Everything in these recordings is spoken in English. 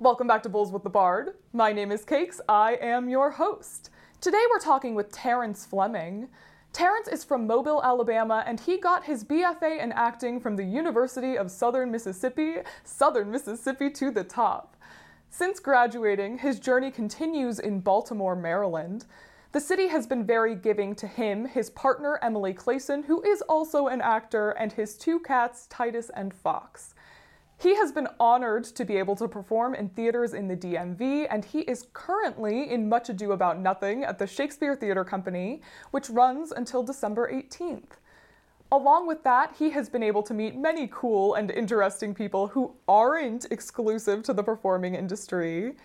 welcome back to Bowls with the Bard. My name is Cakes. I am your host. Today we're talking with Terrance Fleming. Terrance is from Mobile, Alabama, and he got his BFA in acting from the University of Southern Mississippi, Southern Mississippi to the top. Since graduating, his journey continues in Baltimore, Maryland. The city has been very giving to him, his partner Emily Clayson, who is also an actor, and his two cats, Titus and Fox. He has been honored to be able to perform in theaters in the DMV, and he is currently in Much Ado About Nothing at the Shakespeare Theatre Company, which runs until December 18th. Along with that, he has been able to meet many cool and interesting people who aren't exclusive to the performing industry.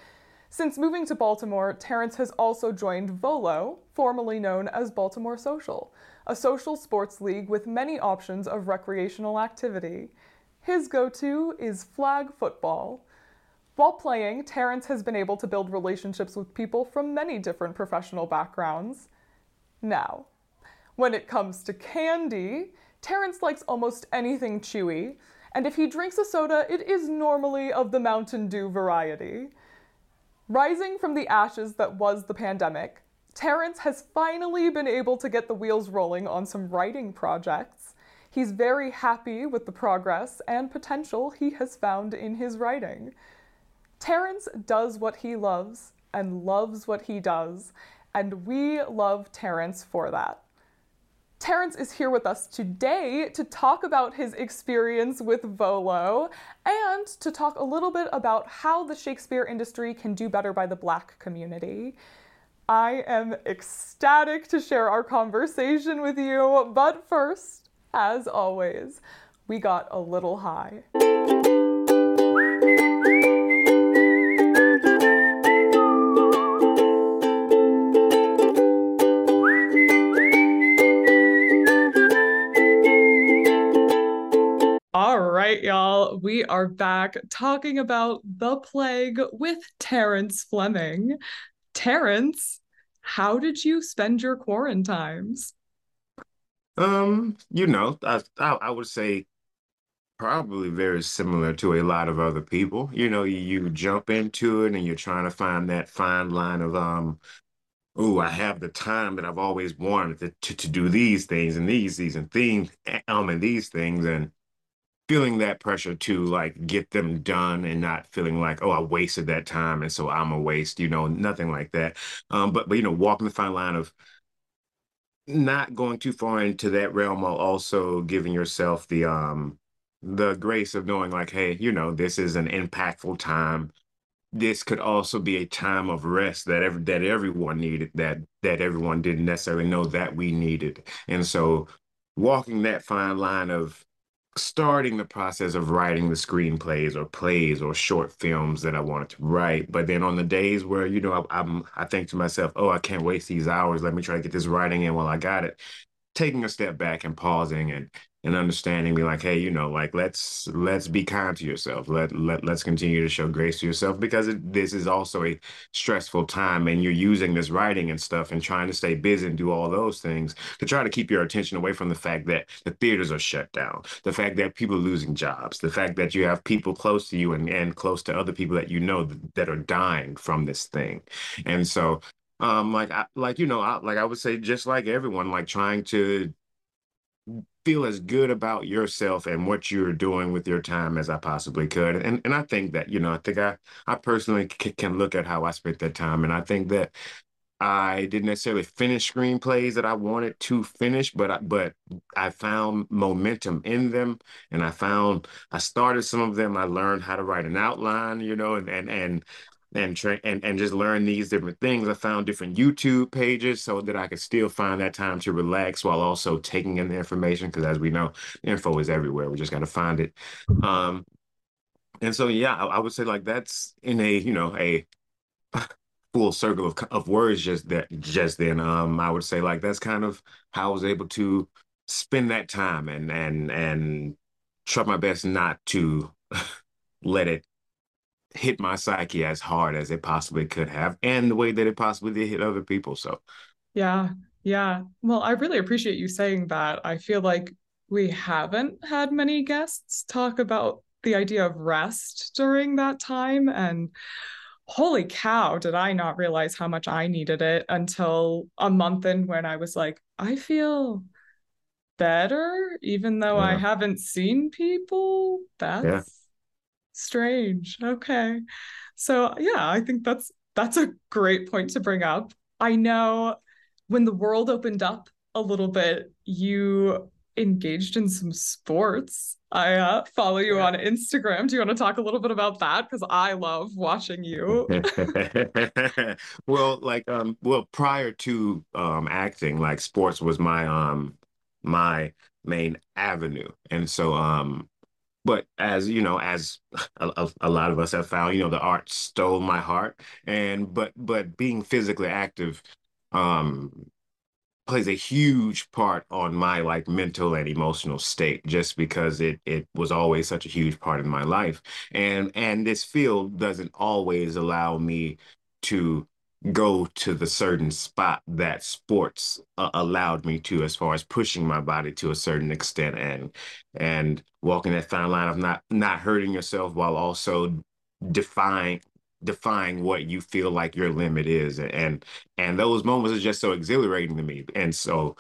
Since moving to Baltimore, Terrance has also joined VOLO, formerly known as Baltimore Social, a social sports league with many options of recreational activity. His go to is flag football. While playing, Terrance has been able to build relationships with people from many different professional backgrounds. Now, when it comes to candy, Terrance likes almost anything chewy, and if he drinks a soda, it is normally of the Mountain Dew variety. Rising from the ashes that was the pandemic, Terrance has finally been able to get the wheels rolling on some writing projects. He's very happy with the progress and potential he has found in his writing. Terrance does what he loves and loves what he does, and we love Terrance for that. Terrance is here with us today to talk about his experience with Volo and to talk a little bit about how the Shakespeare industry can do better by the Black community. I am ecstatic to share our conversation with you, but first, as always, we got a little high. All right, y'all, we are back talking about the plague with Terrance Fleming. Terrance, how did you spend your quarantines? Um, you know, I, I I would say probably very similar to a lot of other people. You know, you, you jump into it and you're trying to find that fine line of um, oh, I have the time that I've always wanted to, to, to do these things and these these and things um and these things and feeling that pressure to like get them done and not feeling like oh I wasted that time and so I'm a waste. You know, nothing like that. Um, but but you know, walking the fine line of not going too far into that realm while also giving yourself the um the grace of knowing like hey you know this is an impactful time. This could also be a time of rest that every that everyone needed that that everyone didn't necessarily know that we needed. And so walking that fine line of starting the process of writing the screenplays or plays or short films that I wanted to write. But then on the days where, you know, I, am I think to myself, oh, I can't waste these hours. Let me try to get this writing in while I got it. Taking a step back and pausing and and understanding me like hey you know like let's let's be kind to yourself. Let, let let's continue to show grace to yourself because it, this is also a stressful time and you're using this writing and stuff and trying to stay busy and do all those things to try to keep your attention away from the fact that the theaters are shut down the fact that people are losing jobs the fact that you have people close to you and, and close to other people that you know that are dying from this thing. And so um like I, like you know I, like i would say just like everyone like trying to feel as good about yourself and what you're doing with your time as I possibly could. And and I think that, you know, I think I I personally c- can look at how I spent that time and I think that I didn't necessarily finish screenplays that I wanted to finish, but I, but I found momentum in them, and I found I started some of them. I learned how to write an outline, you know, and and and and train and, and just learn these different things. I found different YouTube pages so that I could still find that time to relax while also taking in the information. Because as we know, info is everywhere. We just got to find it. Um, and so yeah, I, I, would say like that's in a you know a full circle of of words just that just then. Um, I would say like that's kind of how I was able to spend that time and and and try my best not to let it hit my psyche as hard as it possibly could have and the way that it possibly did hit other people so yeah yeah well i really appreciate you saying that i feel like we haven't had many guests talk about the idea of rest during that time. And holy cow, did I not realize how much I needed it until a month in when I was like, I feel better, even though yeah. I haven't seen people. That's yeah. Strange. Okay. So yeah, I think that's that's a great point to bring up. I know when the world opened up a little bit, you engaged in some sports. I uh, follow you on Instagram. Do you want to talk a little bit about that? Because I love watching you. well, like um, well, prior to um acting, like sports was my um my main avenue, and so um but as you know as a, a, lot of us have found you know the art stole my heart. And but but being physically active um plays a huge part on my like mental and emotional state just because it it was always such a huge part of my life. And and this field doesn't always allow me to go to the certain spot that sports uh, allowed me to as far as pushing my body to a certain extent and and walking that fine line of not not hurting yourself while also defying defying what you feel like your limit is. And and those moments are just so exhilarating to me. And so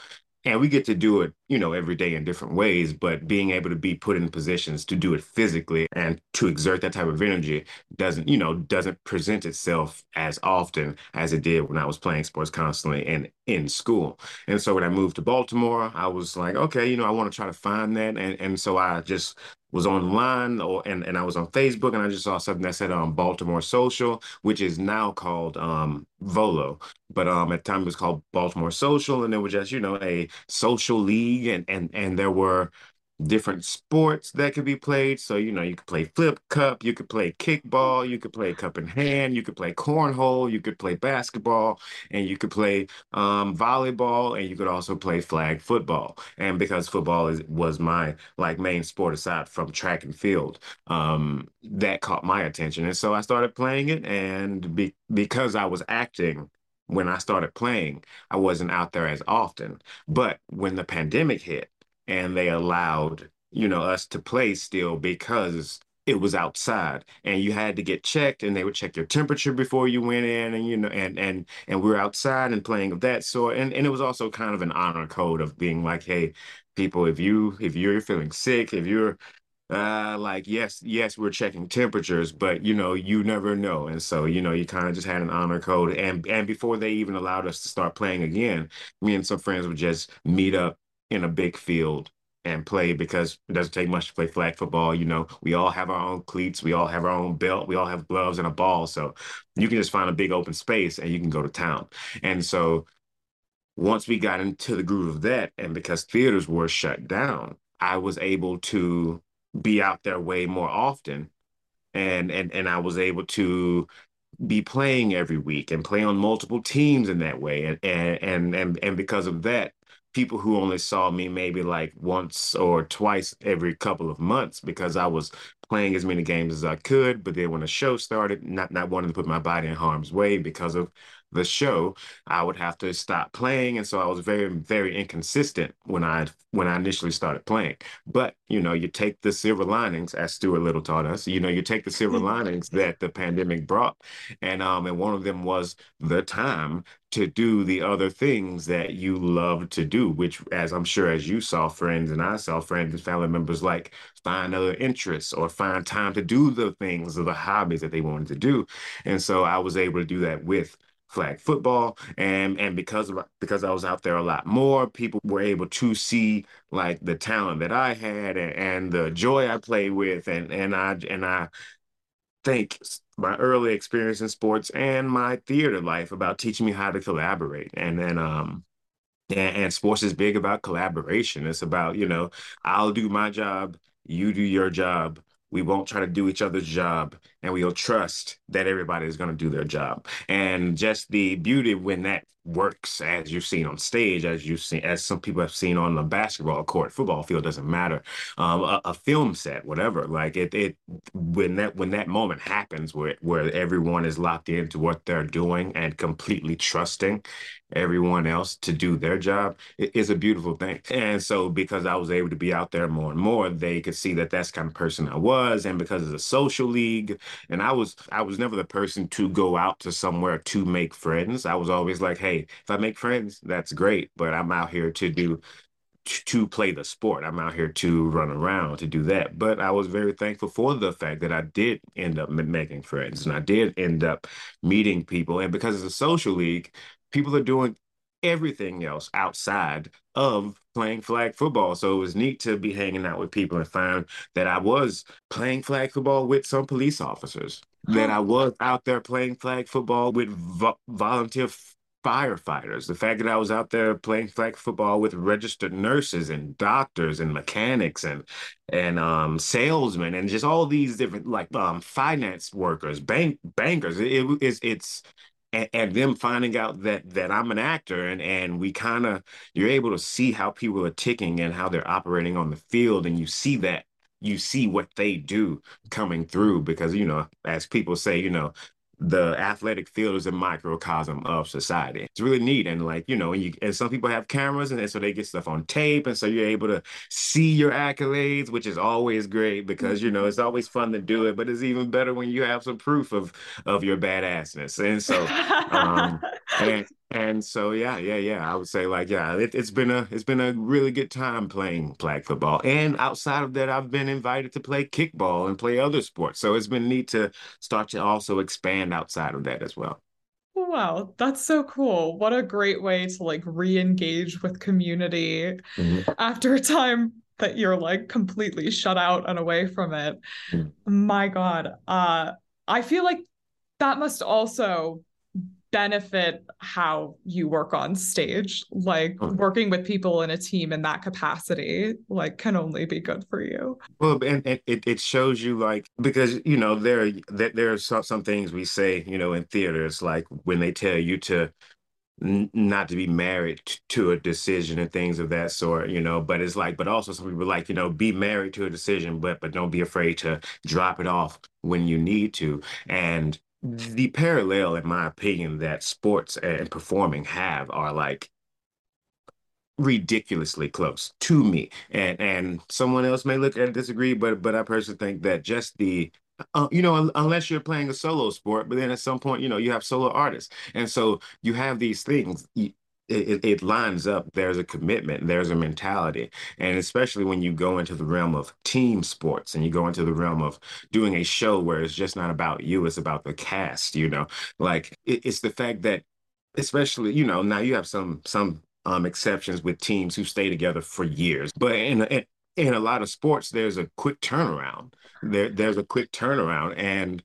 and we get to do it you know every day in different ways but being able to be put in positions to do it physically and to exert that type of energy doesn't you know doesn't present itself as often as it did when i was playing sports constantly and in school. And so when i moved to baltimore i was like okay you know i want to try to find that. And and so i just was online or and, and I was on Facebook and I just saw something that said um Baltimore Social, which is now called um Volo. But um at the time it was called Baltimore Social and it was just, you know, a social league and and and there were different sports that could be played. So, you know, you could play flip cup, you could play kickball, you could play cup in hand, you could play cornhole, you could play basketball, and you could play um, volleyball, and you could also play flag football. And because football is was my like main sport aside from track and field, um, that caught my attention. And so I started playing it. And be- because I was acting when I started playing, I wasn't out there as often. But when the pandemic hit, and they allowed you know us to play still because it was outside. And you had to get checked and they would check your temperature before you went in and you know and and and we are outside and playing of that sort. And and it was also kind of an honor code of being like hey people if you if you're feeling sick if you're uh like yes yes we're checking temperatures but you know you never know. And so you know you kind of just had an honor code. And and before they even allowed us to start playing again me and some friends would just meet up in a big field and play because it doesn't take much to play flag football. You know, we all have our own cleats, we all have our own belt, we all have gloves and a ball. So you can just find a big open space and you can go to town. And so once we got into the groove of that, and because theaters were shut down, I was able to be out there way more often. And and and I was able to be playing every week and play on multiple teams in that way. And and and and, and because of that, people who only saw me maybe like once or twice every couple of months because I was playing as many games as I could. But then when the show started, not not wanting to put my body in harm's way because of the show, I would have to stop playing, and so I was very very inconsistent when I when I initially started playing. But you know, you take the silver linings, as Stuart Little taught us. You know, you take the silver linings that the pandemic brought, and um, and one of them was the time to do the other things that you love to do, which, as I'm sure as you saw friends and I saw friends and family members like find other interests or find time to do the things or the hobbies that they wanted to do. And so I was able to do that with flag football and and because of, because I was out there a lot more people were able to see like the talent that I had and, and the joy I played with and and I and I think my early experience in sports and my theater life about teaching me how to collaborate. And then um and, and sports is big about collaboration. It's about you know I'll do my job you do your job. We won't try to do each other's job and we'll trust that everybody is going to do their job and just the beauty when that works as you've seen on stage as you've seen as some people have seen on the basketball court football field doesn't matter um, a, a, film set whatever like it it when that when that moment happens where where everyone is locked into what they're doing and completely trusting everyone else to do their job it is a beautiful thing and so because i was able to be out there more and more they could see that that's kind of person i was and because of the social league. And I was I was never the person to go out to somewhere to make friends. I was always like, hey, if I make friends, that's great, but I'm out here to do to play the sport. I'm out here to run around to do that. But I was very thankful for the fact that I did end up making friends and I did end up meeting people. And because it's a social league, people are doing everything else outside of playing flag football. So it was neat to be hanging out with people and find that I was playing flag football with some police officers, that I was out there playing flag football with vo- volunteer firefighters. The fact that I was out there playing flag football with registered nurses and doctors and mechanics and and um, salesmen and just all these different like um, finance workers, bank bankers. It, it, it's it's and, and them finding out that that I'm an actor and and we kind of you're able to see how people are ticking and how they're operating on the field and you see that you see what they do coming through because you know as people say you know the athletic field is a microcosm of society. It's really neat. And like, you know, and you and some people have cameras and so they get stuff on tape. And so you're able to see your accolades, which is always great because you know it's always fun to do it, but it's even better when you have some proof of of your badassness. And so um and and so yeah, yeah, yeah. I would say like yeah, it, has been a it's been a really good time playing flag football. And outside of that, I've been invited to play kickball and play other sports. So it's been neat to start to also expand outside of that as well. Wow, that's so cool. What a great way to like re-engage with community mm-hmm. after a time that you're like completely shut out and away from it. Mm-hmm. My God. Uh I feel like that must also benefit how you work on stage. Like okay. working with people in a team in that capacity like can only be good for you. Well and, and it, it shows you like because you know there there are some, some things we say you know in theaters like when they tell you to n- not to be married to a decision and things of that sort you know but it's like but also some people like you know be married to a decision but but don't be afraid to drop it off when you need to. And the parallel, in my opinion, that sports and performing have are like ridiculously close to me. And and someone else may look at disagree, but but I personally think that just the uh, you know, unless you're playing a solo sport, but then at some point, you know, you have solo artists, and so you have these things it, it lines up. There's a commitment, there's a mentality. And especially when you go into the realm of team sports and you go into the realm of doing a show where it's just not about you, it's about the cast, you know, like it, it's the fact that, especially, you know, now you have some, some, um, exceptions with teams who stay together for years, but in, in in a lot of sports, there's a quick turnaround. There, there's a quick turnaround, and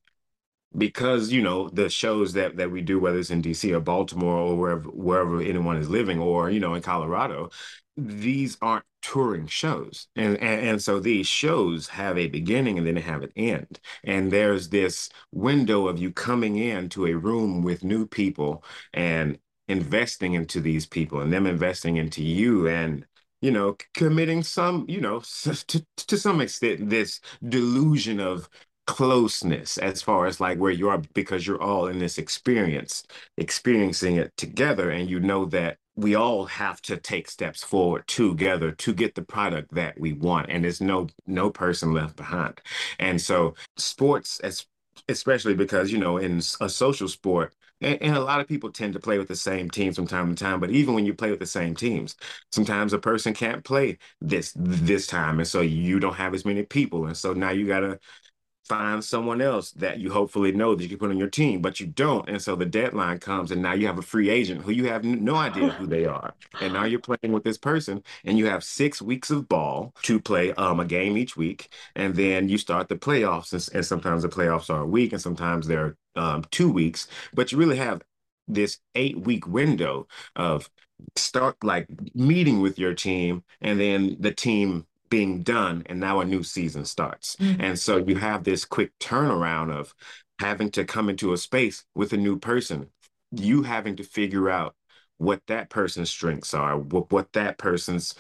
because you know the shows that that we do whether it's in DC or Baltimore or wherever wherever anyone is living or you know in Colorado these aren't touring shows. And, and and so these shows have a beginning and then they have an end. And there's this window of you coming into a room with new people and investing into these people and them investing into you and you know committing some you know to, to some extent this delusion of closeness as far as like where you are because you're all in this experience experiencing it together and you know that we all have to take steps forward together to get the product that we want and there's no no person left behind. And so sports especially because you know in a social sport and, a lot of people tend to play with the same teams from time to time but even when you play with the same teams sometimes a person can't play this this time and so you don't have as many people and so now you got to find someone else that you hopefully know that you can put on your team, but you don't. And so the deadline comes, and now you have a free agent who you have no idea who they are. And now you're playing with this person, and you have six weeks of ball to play um, a game each week. And then you start the playoffs, and, and sometimes the playoffs are a week, and sometimes they're um, two weeks. But you really have this eight week window of start like meeting with your team, and then the team being done and now a new season starts. Mm-hmm. And so you have this quick turnaround of having to come into a space with a new person, you having to figure out what that person's strengths are, what, what that person's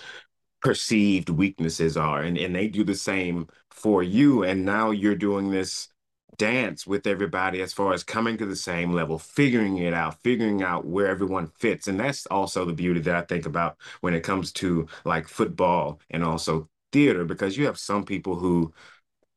perceived weaknesses are. And, and they do the same for you. And now you're doing this dance with everybody as far as coming to the same level, figuring it out, figuring out where everyone fits. And that's also the beauty that I think about when it comes to like football and also theater because you have some people who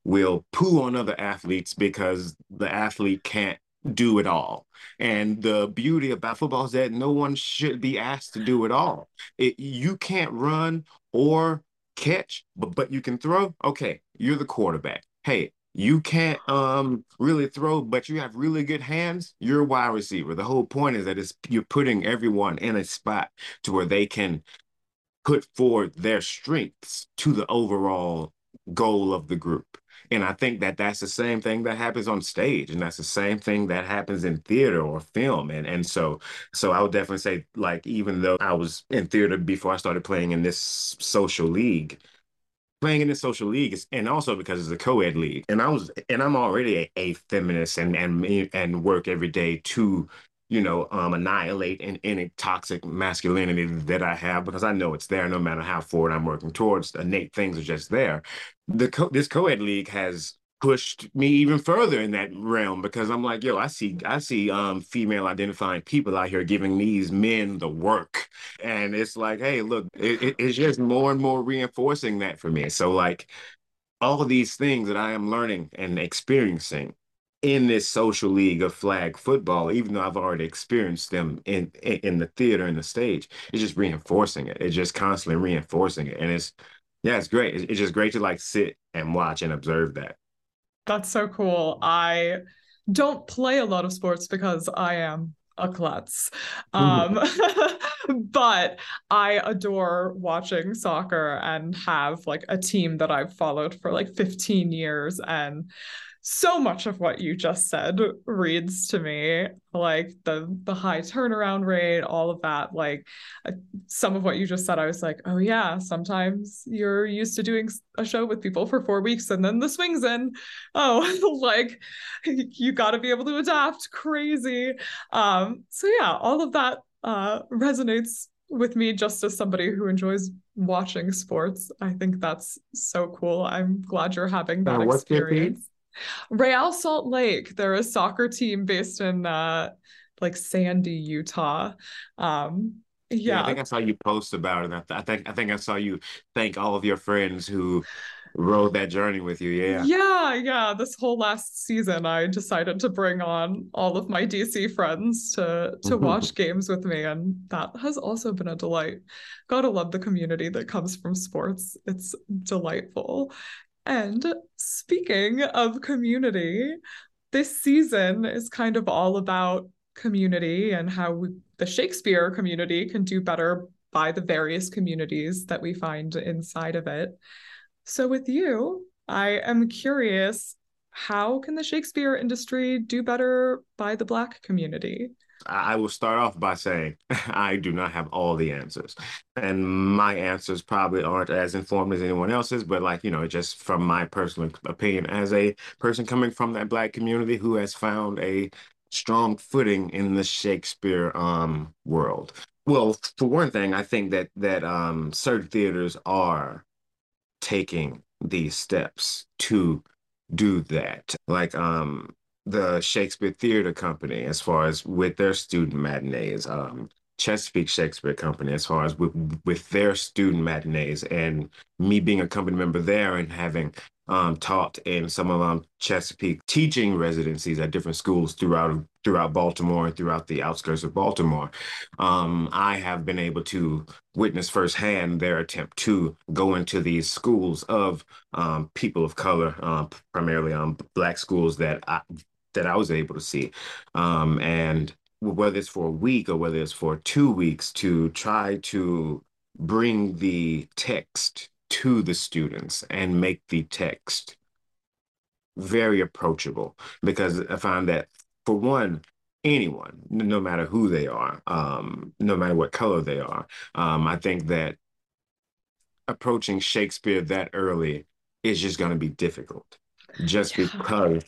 will poo on other athletes because the athlete can't do it all. And the beauty about football is that no one should be asked to do it all. It, you can't run or catch, but but you can throw. Okay, you're the quarterback. Hey, you can't um really throw, but you have really good hands. You're a wide receiver. The whole point is that it's you're putting everyone in a spot to where they can put forward their strengths to the overall goal of the group. And I think that that's the same thing that happens on stage, and that's the same thing that happens in theater or film. And and so so I would definitely say like even though I was in theater before I started playing in this social league, playing in this social league is, and also because it's a co-ed league, and I was and I'm already a, a feminist and and and work every day to you know, um, annihilate any, any toxic masculinity that I have because I know it's there no matter how forward I'm working towards. Innate things are just there. The co- this co-ed league has pushed me even further in that realm because I'm like, yo, I see I see um female identifying people out here giving these men the work. And it's like, hey, look, it, it's just more and more reinforcing that for me. So like all these things that I am learning and experiencing in this social league of flag football, even though I've already experienced them in, in, in the theater and the stage, it's just reinforcing it. It's just constantly reinforcing it, and it's yeah, it's great. It's, it's just great to like sit and watch and observe that. That's so cool. I don't play a lot of sports because I am a klutz. Um, but I adore watching soccer and have like a team that I've followed for like 15 years. And so much of what you just said reads to me like the the high turnaround rate all of that like uh, some of what you just said i was like oh yeah sometimes you're used to doing a show with people for 4 weeks and then the swings in. Oh like you got to be able to adapt crazy. Um so yeah all of that uh resonates with me just as somebody who enjoys watching sports. I think that's so cool. I'm glad you're having that uh, experience Real Salt Lake. They're a soccer team based in uh, like Sandy, Utah. Um, yeah. yeah. I think I saw you post about it. I, think I think I saw you thank all of your friends who rode that journey with you. Yeah. Yeah, yeah. This whole last season, I decided to bring on all of my DC friends to to watch games with me, and that has also been a delight. Gotta love the community that comes from sports. It's delightful. And speaking of community, this season is kind of all about community and how we, the Shakespeare community can do better by the various communities that we find inside of it. So, with you, I am curious how can the Shakespeare industry do better by the Black community? I will start off by saying I do not have all the answers. And my answers probably aren't as informed as anyone else's, but like, you know, just from my personal opinion as a person coming from that Black community who has found a strong footing in the Shakespeare um, world. Well, for one thing, I think that that um, certain theaters are taking these steps to do that. Like um the Shakespeare Theater Company as far as with their student matinees, um, Chesapeake Shakespeare Company as far as with, with their student matinees, and me being a company member there and having um, taught in some of um, Chesapeake teaching residencies at different schools throughout throughout Baltimore and throughout the outskirts of Baltimore. Um, I have been able to witness firsthand their attempt to go into these schools of um, people of color, uh, primarily um, black schools that that I was able to see. Um, and whether it's for a week or whether it's for two weeks to try to bring the text to the students and make the text very approachable. Because I find that for one, anyone, no matter who they are, um, no matter what color they are, um, I think that approaching Shakespeare that early is just going to be difficult. Just because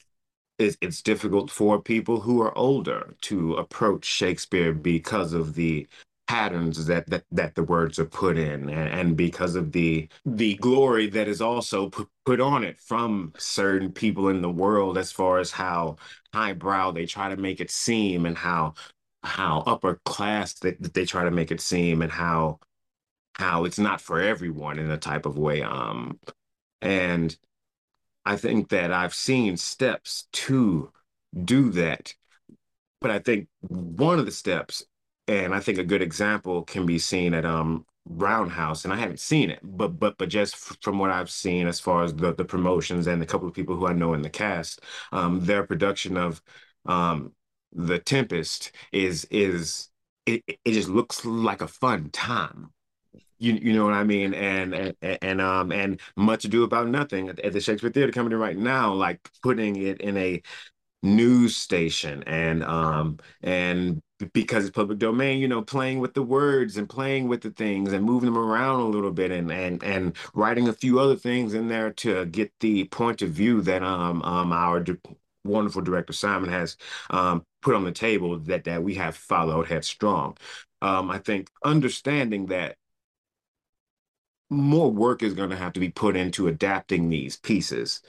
it's, it's difficult for people who are older to approach Shakespeare because of the patterns that that, that the words are put in and, and because of the the glory that is also put, put on it from certain people in the world as far as how highbrow they try to make it seem and how how upper class they, they try to make it seem and how how it's not for everyone in a type of way um and I think that I've seen steps to do that. But I think one of the steps, and I think a good example can be seen at um Roundhouse, and I haven't seen it, but but but just from what I've seen as far as the the promotions and the couple of people who I know in the cast, um, their production of um The Tempest is is it, it just looks like a fun time. You you know what I mean? And and and um and Much Ado About Nothing at the Shakespeare Theater coming in right now, like putting it in a news station and um and because it's public domain, you know, playing with the words and playing with the things and moving them around a little bit and and and writing a few other things in there to get the point of view that um um our wonderful director Simon has um put on the table that that we have followed headstrong. Um, I think understanding that more work is going to have to be put into adapting these pieces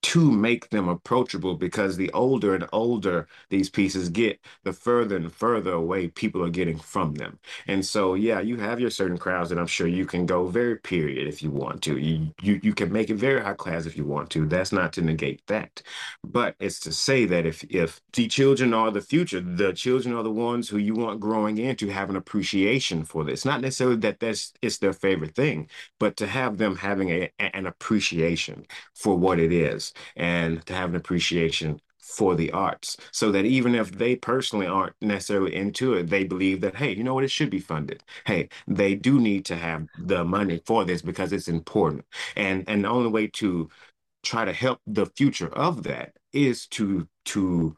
to make them approachable because the older and older these pieces get, the further and further away people are getting from them. And so, yeah, you have your certain crowds that I'm sure you can go very period if you want to. You you you can make it very high class if you want to. That's not to negate that. But it's to say that if if the children are the future, the children are the ones who you want growing into have an appreciation for this. Not necessarily that that's it's their favorite thing, but to have them having a, an appreciation for what it is and to have an appreciation for the arts so that even if they personally aren't necessarily into it, they believe that, hey, you know what, it should be funded. Hey, they do need to have the money for this because it's important. And and the only way to try to help the future of that is to to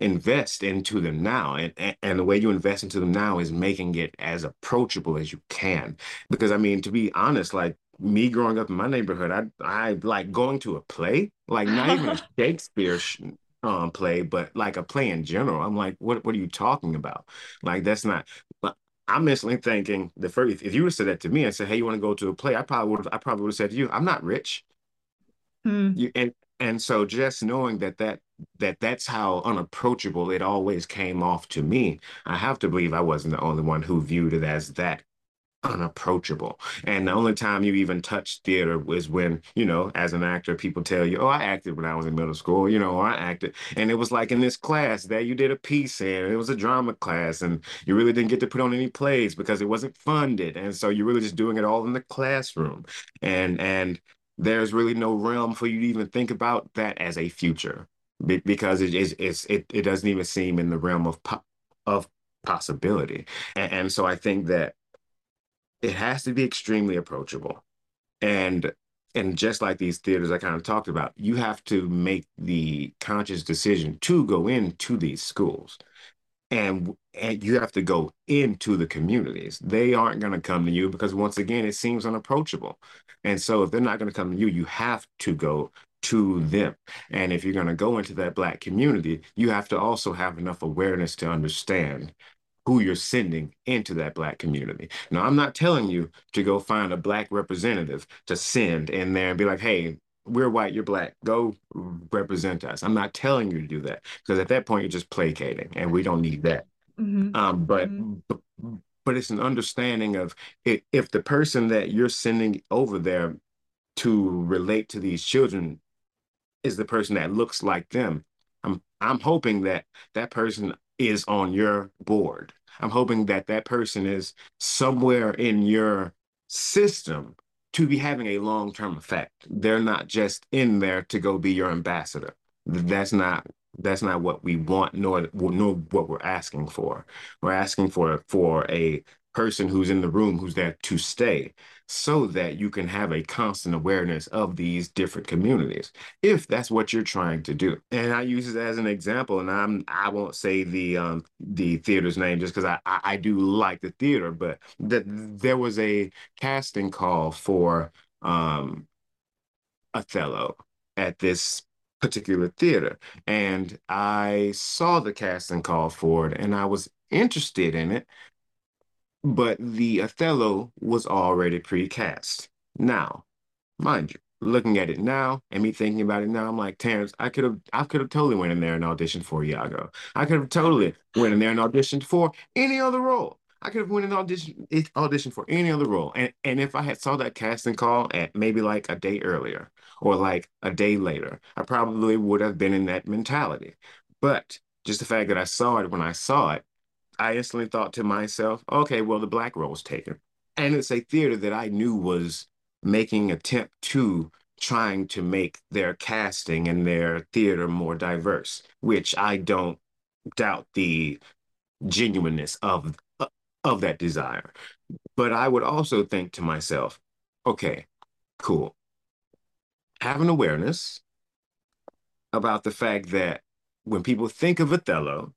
invest into them now and, and and the way you invest into them now is making it as approachable as you can because i mean to be honest like me growing up in my neighborhood i i like going to a play like not even a shakespeare um play but like a play in general. I'm like what what are you talking about? Like that's not i'm instantly thinking the first if, you would have said that to me and said hey you want to go to a play? I probably would have i probably would have said to you i'm not rich. Hmm. you and and so just knowing that that that that's how unapproachable it always came off to me, I have to believe I wasn't the only one who viewed it as that unapproachable. And the only time you even touch theater was when, you know, as an actor, people tell you, "Oh, I acted when I was in middle school," you know, I acted, and it was like in this class that you did a piece in, it was a drama class, and you really didn't get to put on any plays because it wasn't funded, and so you're really just doing it all in the classroom, and and there's really no realm for you to even think about that as a future be- because it is it's, it it doesn't even seem in the realm of po of possibility, and, and so I think that it has to be extremely approachable. And and just like these theaters I kind of talked about, you have to make the conscious decision to go into these schools and and you have to go into the communities. They aren't going to come to you because once again, it seems unapproachable. And so if they're not going to come to you, you have to go to them. And if you're going to go into that Black community, you have to also have enough awareness to understand who you're sending into that Black community. Now, I'm not telling you to go find a Black representative to send in there and be like, hey, we're white, you're Black, go represent us. I'm not telling you to do that because at that point, you're just placating, and we don't need that. hmm Um, but hmm but it's an understanding of if, if the person that you're sending over there to relate to these children is the person that looks like them. I'm I'm hoping that that person is on your board. I'm hoping that that person is somewhere in your system to be having a long-term effect. They're not just in there to go be your ambassador. That's not that's not what we want, nor nor what we're asking for. We're asking for for a person who's in the room who's there to stay so that you can have a constant awareness of these different communities if that's what you're trying to do. And I use it as an example, and I'm I won't say the um the theater's name just because I, I I do like the theater, but that there was a casting call for um Othello at this particular theater, and I saw the casting call for it, and I was interested in it but the Othello was already pre-cast. Now, mind you, looking at it now and me thinking about it now, I'm like, Terrance, I could have I could have totally went in there and auditioned for Iago. I could have totally went in there and auditioned for any other role. I could have went and audition it- auditioned for any other role. And and if I had saw that casting call at maybe like a day earlier, or like a day later, I probably would have been in that mentality. But just the fact that I saw it when I saw it, I instantly thought to myself, okay, well, the black role role's taken. And it's a theater that I knew was making attempt to trying to make their casting and their theater more diverse, which I don't doubt the genuineness of uh, of that desire. But I would also think to myself, okay, cool. Have an awareness about the fact that when people think of Othello,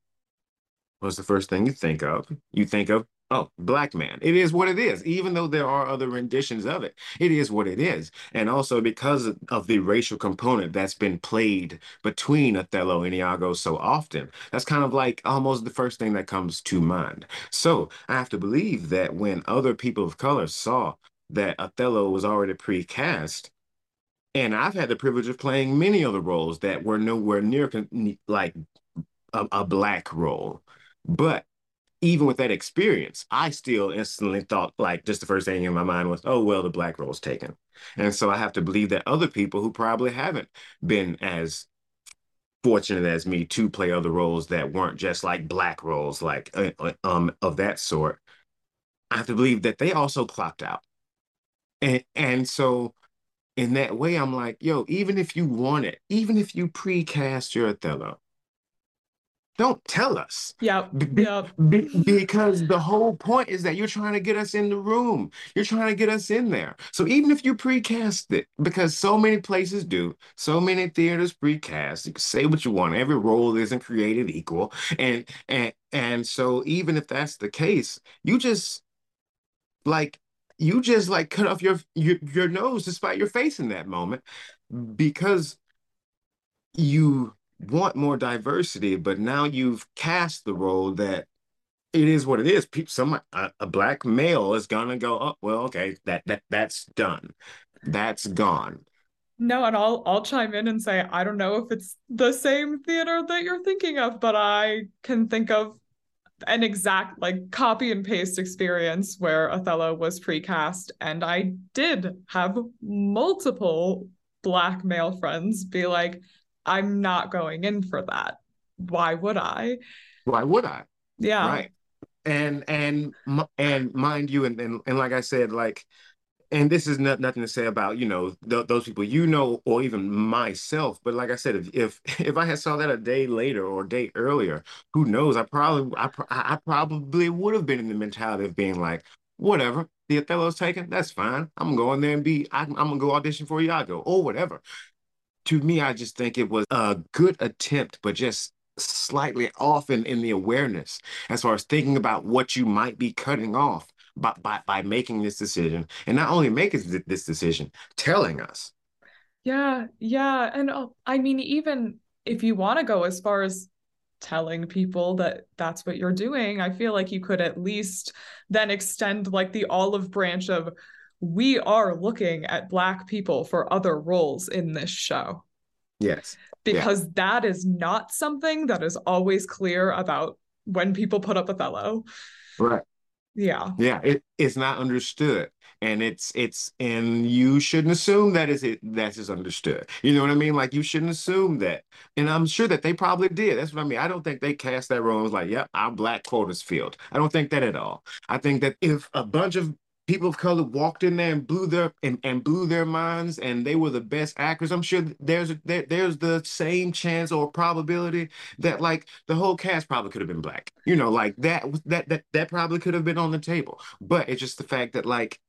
what's the first thing you think of? You think of Oh, black man. It is what it is. Even though there are other renditions of it, it is what it is. And also because of the racial component that's been played between Othello and Iago so often, that's kind of like almost the first thing that comes to mind. So I have to believe that when other people of color saw that Othello was already pre-cast, and I've had the privilege of playing many other roles that were nowhere near like a, a black role. But even with that experience, I still instantly thought like just the first thing in my mind was, oh well, the black role's taken. And so I have to believe that other people who probably haven't been as fortunate as me to play other roles that weren't just like black roles, like uh, uh um of that sort, I have to believe that they also clocked out. And and so in that way, I'm like, yo, even if you want it, even if you precast your Othello, don't tell us. Yep. Be, yep. Be, because the whole point is that you're trying to get us in the room. You're trying to get us in there. So even if you precast it, because so many places do, so many theaters precast, you can say what you want. Every role isn't created equal. And and and so even if that's the case, you just like you just like cut off your your, your nose despite your face in that moment because you want more diversity, but now you've cast the role that it is what it is. People, some a, a black male is gonna go, oh well, okay, that that that's done, that's gone. No, and I'll I'll chime in and say I don't know if it's the same theater that you're thinking of, but I can think of an exact like copy and paste experience where Othello was precast, and I did have multiple black male friends be like, I'm not going in for that. Why would I? Why would I? Yeah. Right. And and and mind you, and and, and like I said, like, and this is not, nothing to say about you know th- those people you know or even myself. But like I said, if if if I had saw that a day later or a day earlier, who knows? I probably I I probably would have been in the mentality of being like, whatever. The Othello's taken. That's fine. I'm gonna go in there and be. I, I'm gonna go audition for Iago or whatever to me, I just think it was a good attempt, but just slightly off in, in the awareness as far as thinking about what you might be cutting off by, by, by making this decision. And not only making this decision, telling us. Yeah, yeah. And uh, I mean, even if you want to go as far as telling people that that's what you're doing, I feel like you could at least then extend like the olive branch of we are looking at black people for other roles in this show. Yes. Because yeah. that is not something that is always clear about when people put up Othello. Right. Yeah. Yeah. It, it's not understood. And it's it's and you shouldn't assume that is it that is understood. You know what I mean? Like you shouldn't assume that. And I'm sure that they probably did. That's what I mean. I don't think they cast that role and was like, yeah, I'm black quotas field. I don't think that at all. I think that if a bunch of people of color walked in there and blew their and, and blew their minds and they were the best actors. I'm sure there's there, there's the same chance or probability that like the whole cast probably could have been black. You know like that that that that probably could have been on the table. But it's just the fact that like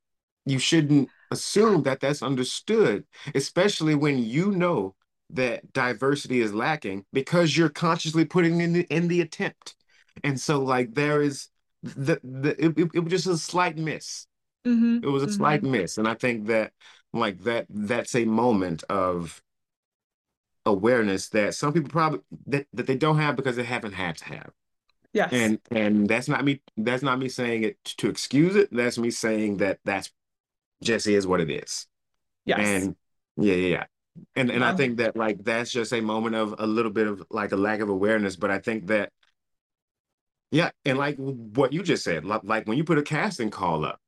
you shouldn't assume that that's understood especially when you know that diversity is lacking because you're consciously putting in the in the attempt. And so like there is the, the it, it, it was just a slight miss Mm-hmm. It was a mm-hmm. slight miss. And I think that like that that's a moment of awareness that some people probably that, that they don't have because they haven't had to have. Yes. And and that's not me that's not me saying it to excuse it. That's me saying that that's just is what it is. Yes. And yeah, yeah, yeah. And and. I think that like that's just a moment of a little bit of like a lack of awareness. But I think that yeah, and like what you just said, like, like when you put a casting call up,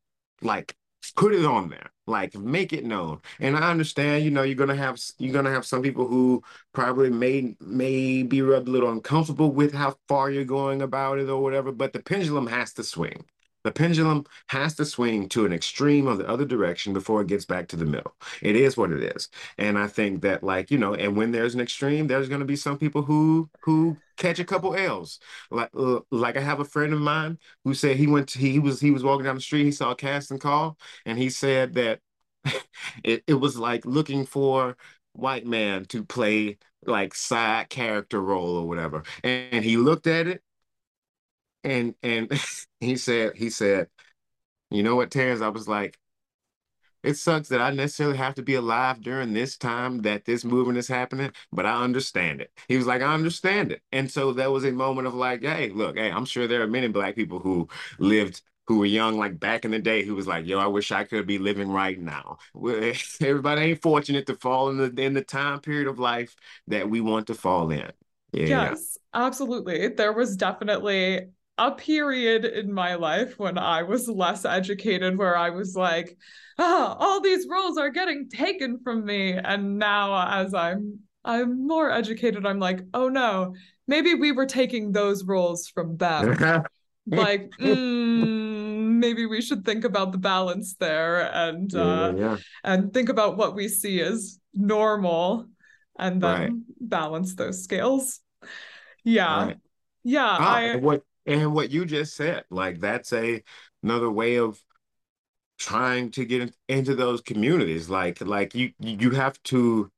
like put it on there like make it known. And i understand you know you're gonna have you're gonna have some people who probably may may be rubbed a little uncomfortable with how far you're going about it or whatever but the pendulum has to swing the pendulum has to swing to an extreme of the other direction before it gets back to the middle. It is what it is. And I think that like, you know, and when there's an extreme, there's going to be some people who who catch a couple L's. Like uh, like I have a friend of mine who said he went to, he was he was walking down the street, he saw a casting call and he said that it, it was like looking for white man to play like side character role or whatever. And, and he looked at it and and he said he said, you know what, Terrance? I was like, it sucks that I necessarily have to be alive during this time that this movement is happening, but I understand it. He was like, I understand it. And so there was a moment of like, hey, look, hey, I'm sure there are many black people who lived who were young like back in the day who was like, yo, I wish I could be living right now. Everybody ain't fortunate to fall in the in the time period of life that we want to fall in. Yeah. Yes, absolutely. There was definitely a period in my life when I was less educated where I was like, ah, all these roles are getting taken from me. And now as I'm I'm more educated, I'm like, oh no, maybe we were taking those roles from them. like, mm, maybe we should think about the balance there and yeah, uh, yeah. and think about what we see as normal and then right. balance those scales. Yeah. Right. Yeah. Ah, I what and what you just said, like that's a another way of trying to get in, into those communities. Like like you you have to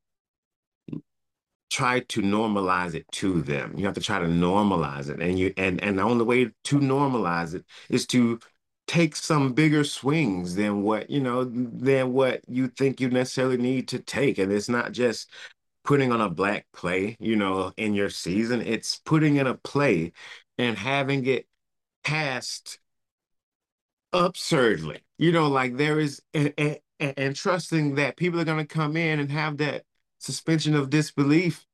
try to normalize it to them. You have to try to normalize it. And you and and the only way to normalize it is to take some bigger swings than what, you know, than what you think you necessarily need to take. And it's not just putting on a black play, you know, in your season. It's putting in a play and having it cast absurdly. You know, like there is, and, and, and trusting that people are going to come in and have that suspension of disbelief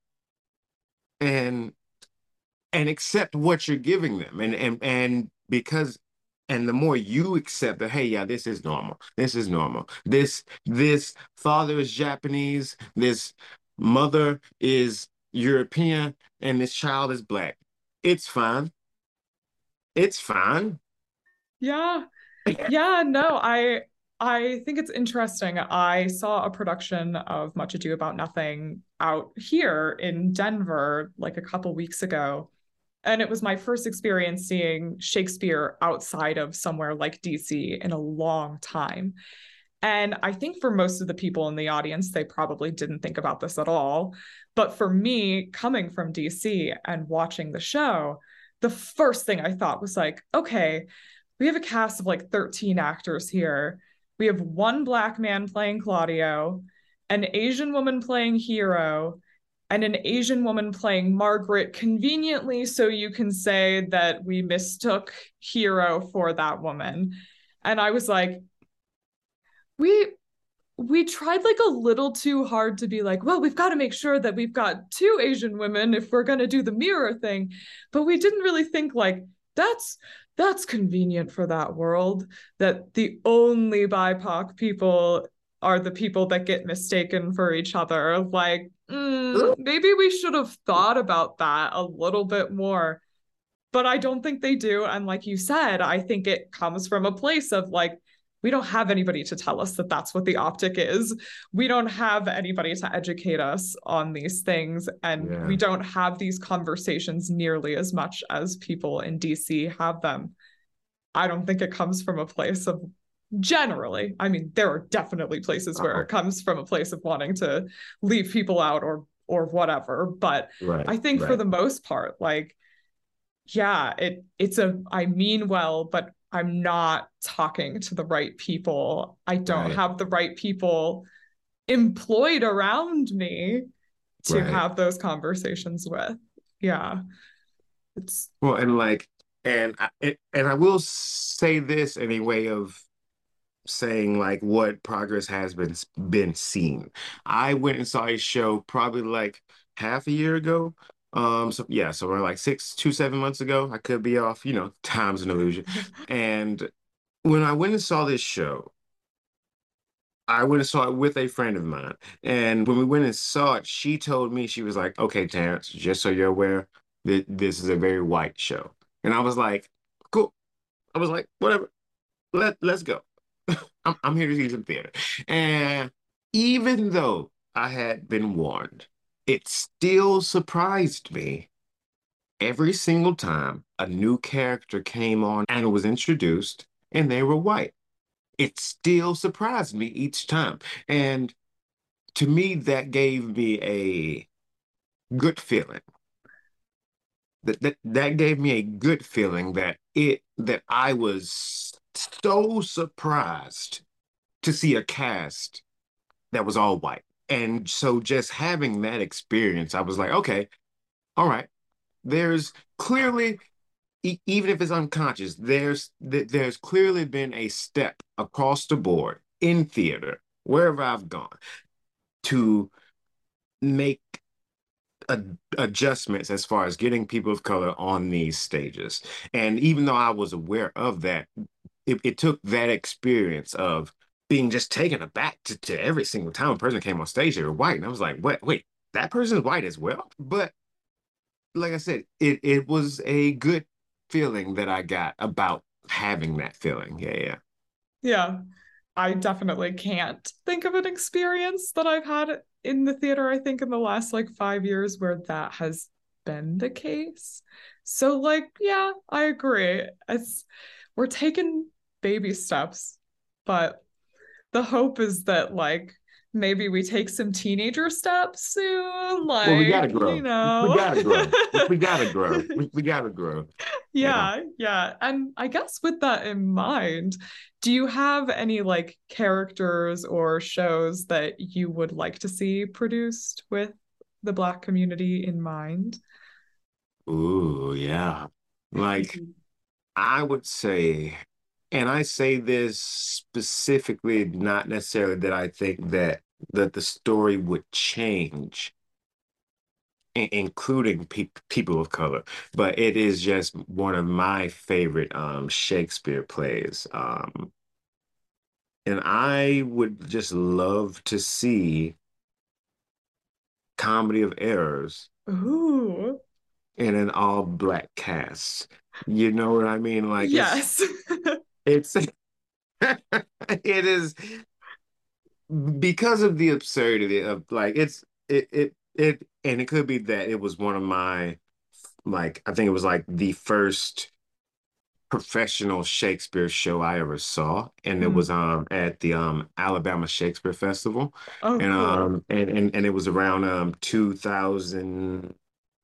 and and accept what you're giving them. And and and because and the more you accept that hey yeah this is normal. This is normal. This this father is japanese. This mother is european and this child is black. It's fine. It's fine. Yeah. Yeah, no, I I think it's interesting. I saw a production of Much Ado About Nothing out here in Denver like a couple weeks ago. And it was my first experience seeing Shakespeare outside of somewhere like DC in a long time. And I think for most of the people in the audience, they probably didn't think about this at all. But for me, coming from DC and watching the show, the first thing I thought was like, okay, we have a cast of like 13 actors here. We have one black man playing Claudio, an Asian woman playing Hero, and an Asian woman playing Margaret conveniently so you can say that we mistook Hero for that woman. And I was like, we we tried like a little too hard to be like, well, we've got to make sure that we've got two Asian women if we're going to do the mirror thing. But we didn't really think like that's that's convenient for that world that the only BIPOC people are the people that get mistaken for each other. Like, mm, maybe we should have thought about that a little bit more. But I don't think they do. And like you said, I think it comes from a place of like, we don't have anybody to tell us that that's what the optic is. We don't have anybody to educate us on these things. And yeah. we don't have these conversations nearly as much as people in DC have them. I don't think it comes from a place of generally, I mean, there are definitely places uh-huh. where it comes from a place of wanting to leave people out or or whatever. But right, I think right. for the most part, like, yeah, it it's a I mean well, but I'm not talking to the right people. I don't right. have the right people employed around me to right. have those conversations with. Yeah. It's well, and like, and I, and I will say this in a way of saying like what progress has been been seen. I went and saw a show probably like half a year ago um, so yeah, so we're like six, two, seven months ago. I could be off, you know, time's an illusion. and when I went and saw this show, I went and saw it with a friend of mine. And when we went and saw it, she told me, she was like, okay, Terrance, just so you're aware, th this is a very white show. And I was like, cool. I was like, whatever, let, let's go. I'm, I'm here to see some theater. And even though I had been warned, it still surprised me every single time a new character came on and was introduced and they were white. It still surprised me each time. And to me, that gave me a good feeling. That, that that gave me a good feeling that it that I was so surprised to see a cast that was all white. And so just having that experience, I was like, okay, all right, there's clearly e- even if it's unconscious there's th- there's clearly been a step across the board in theater wherever i've gone to make adjustments as far as getting people of color on these stages. And even though i was aware of that it, it took that experience of being just taken aback to, to every single time a person came on stage they were white and i was like what wait that person's white as well but like I said, it it was a good feeling that I got about having that feeling. Yeah, yeah. Yeah. I definitely can't think of an experience that I've had in the theater, I think, in the last like five years where that has been the case. So, like, yeah, I agree. It's we're taking baby steps, but the hope is that like maybe we take some teenager steps soon. Like, well, we gotta grow. You know, we gotta grow. we gotta grow. We, we gotta grow. Yeah, yeah, yeah. And I guess with that in mind, do you have any like characters or shows that you would like to see produced with the Black community in mind? Ooh, yeah. Like, mm-hmm. I would say and I say this specifically, not necessarily that I think that that the story would change, including pe people of color, but it is just one of my favorite um, Shakespeare plays. Um, and I would just love to see Comedy of Errors Ooh. in an all black cast. You know what I mean? Like, yes. It's it is because of the absurdity of like it's it it it and it could be that it was one of my like I think it was like the first professional Shakespeare show I ever saw, and it was um at the um Alabama Shakespeare Festival, oh, and cool. um and, and and it was around um two thousand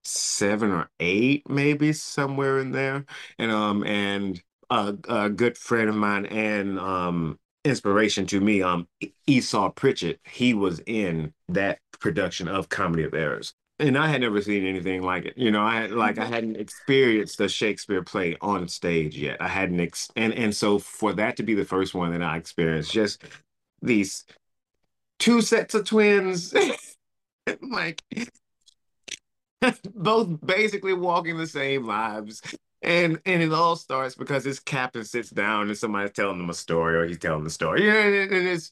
seven or eight maybe somewhere in there, and um and a, a good friend of mine and um, inspiration to me, um, Esau Pritchett. He was in that production of Comedy of Errors. And I had never seen anything like it. You know, I had like I mm-hmm. hadn't experienced a Shakespeare play on stage yet. I hadn't ex- and and so for that to be the first one that I experienced, just these two sets of twins, like both basically walking the same lives and and it all starts because this captain sits down and somebody's telling him a story or he's telling the story. Yeah, and, it's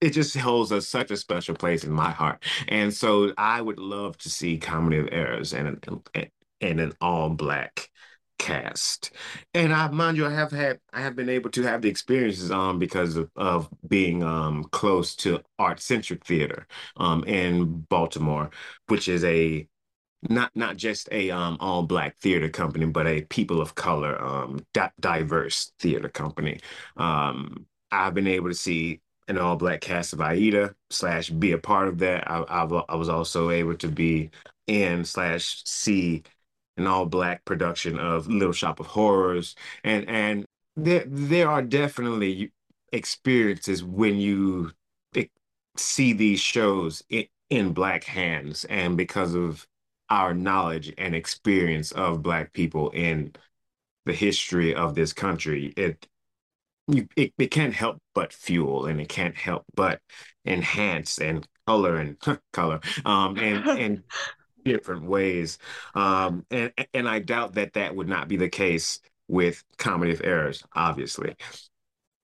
it just holds a, such a special place in my heart. And so I would love to see Comedy of Errors and and, and an all black cast. And I mind you, I have had I have been able to have the experiences um because of, of being um close to ArtsCentric theater um in Baltimore, which is a not not just a um, all black theater company, but a people of color, um, di diverse theater company. Um, I've been able to see an all black cast of Aida slash be a part of that. I, I, I was also able to be in slash see an all black production of Little Shop of Horrors, and and there there are definitely experiences when you see these shows in, in black hands, and because of our knowledge and experience of Black people in the history of this country, it you, it, it can't help but fuel and it can't help but enhance and color and color um and and different ways. Um and and I doubt that that would not be the case with comedy of errors obviously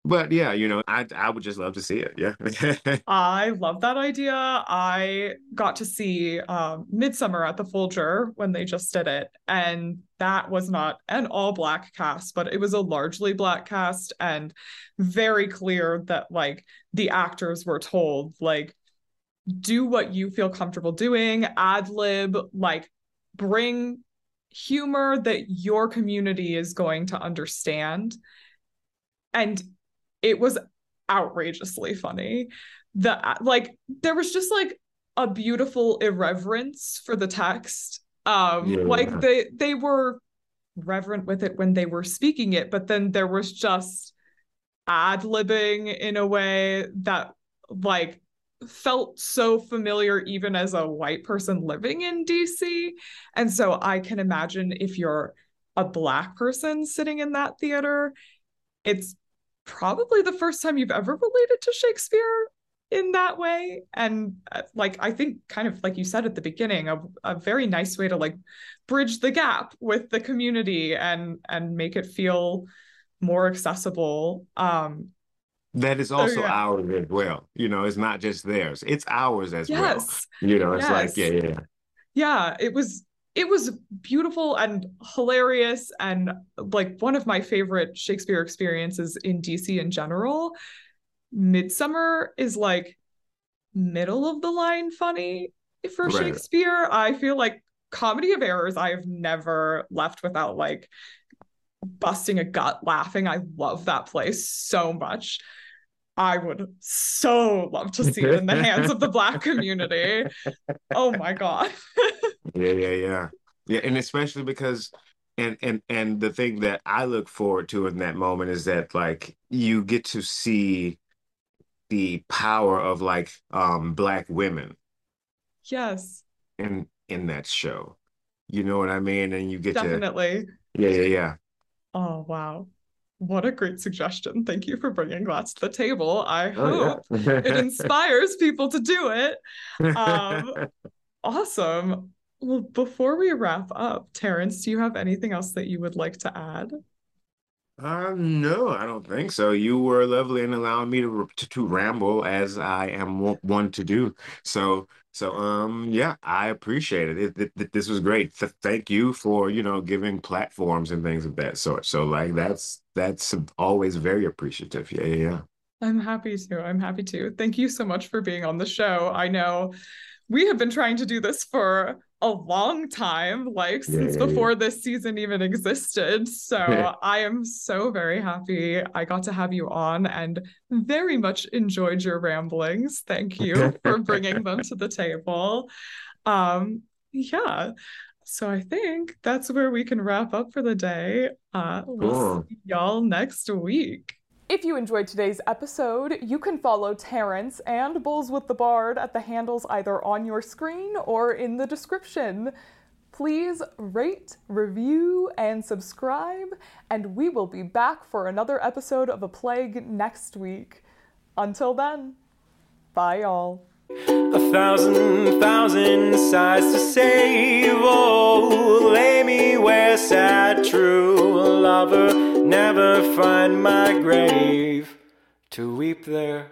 But yeah, you know, I I would just love to see it. Yeah. I love that idea. I got to see um, Midsummer at the Folger when they just did it, and that was not an all black cast, but it was a largely black cast, and very clear that like the actors were told like do what you feel comfortable doing, ad lib, like bring humor that your community is going to understand. And it was outrageously funny. The like there was just like a beautiful irreverence for the text. Um yeah. like they they were reverent with it when they were speaking it, but then there was just ad libbing in a way that like felt so familiar even as a white person living in DC. And so I can imagine if you're a black person sitting in that theater, it's probably the first time you've ever related to Shakespeare in that way and uh, like i think kind of like you said at the beginning a, a very nice way to like bridge the gap with the community and and make it feel more accessible um that is also yeah. ours as well you know it's not just theirs it's ours as yes. well you know it's yes. like yeah yeah yeah it was it was beautiful and hilarious and like one of my favorite Shakespeare experiences in DC in general. Midsummer is like middle of the line funny for right. Shakespeare. I feel like Comedy of Errors, I have never left without like busting a gut laughing. I love that play so much. I would so love to see it in the hands of the Black community. Oh my God. yeah, yeah, yeah. Yeah. And especially because and and and the thing that I look forward to in that moment is that like you get to see the power of like um black women. Yes. In in that show. You know what I mean? And you get definitely. To, yeah, yeah, yeah. Oh wow. What a great suggestion. Thank you for bringing that to the table. I oh, hope yeah. it inspires people to do it. Um, awesome. Well, before we wrap up, Terrance, do you have anything else that you would like to add? Uh, no, I don't think so. You were lovely in allowing me to, to, to ramble as I am one to do. So so um yeah, I appreciate it. It, it, it this was great. Th- thank you for, you know, giving platforms and things of that sort. So like that's that's always very appreciative. Yeah, yeah. I'm happy to. I'm happy to. Thank you so much for being on the show. I know we have been trying to do this for a long time, like since yeah, before yeah. this season even existed. So I am so very happy I got to have you on and very much enjoyed your ramblings. Thank you for bringing them to the table. Um, yeah. So I think that's where we can wrap up for the day. Uh, we'll see y'all next week. If you enjoyed today's episode, you can follow Terrance and Bowls with the Bard at the handles either on your screen or in the description. Please rate, review, and subscribe, and we will be back for another episode of A Plague next week. Until then, bye, y'all. A thousand, thousand sighs to save. Oh, lay me where sad true lover never find my grave to weep there.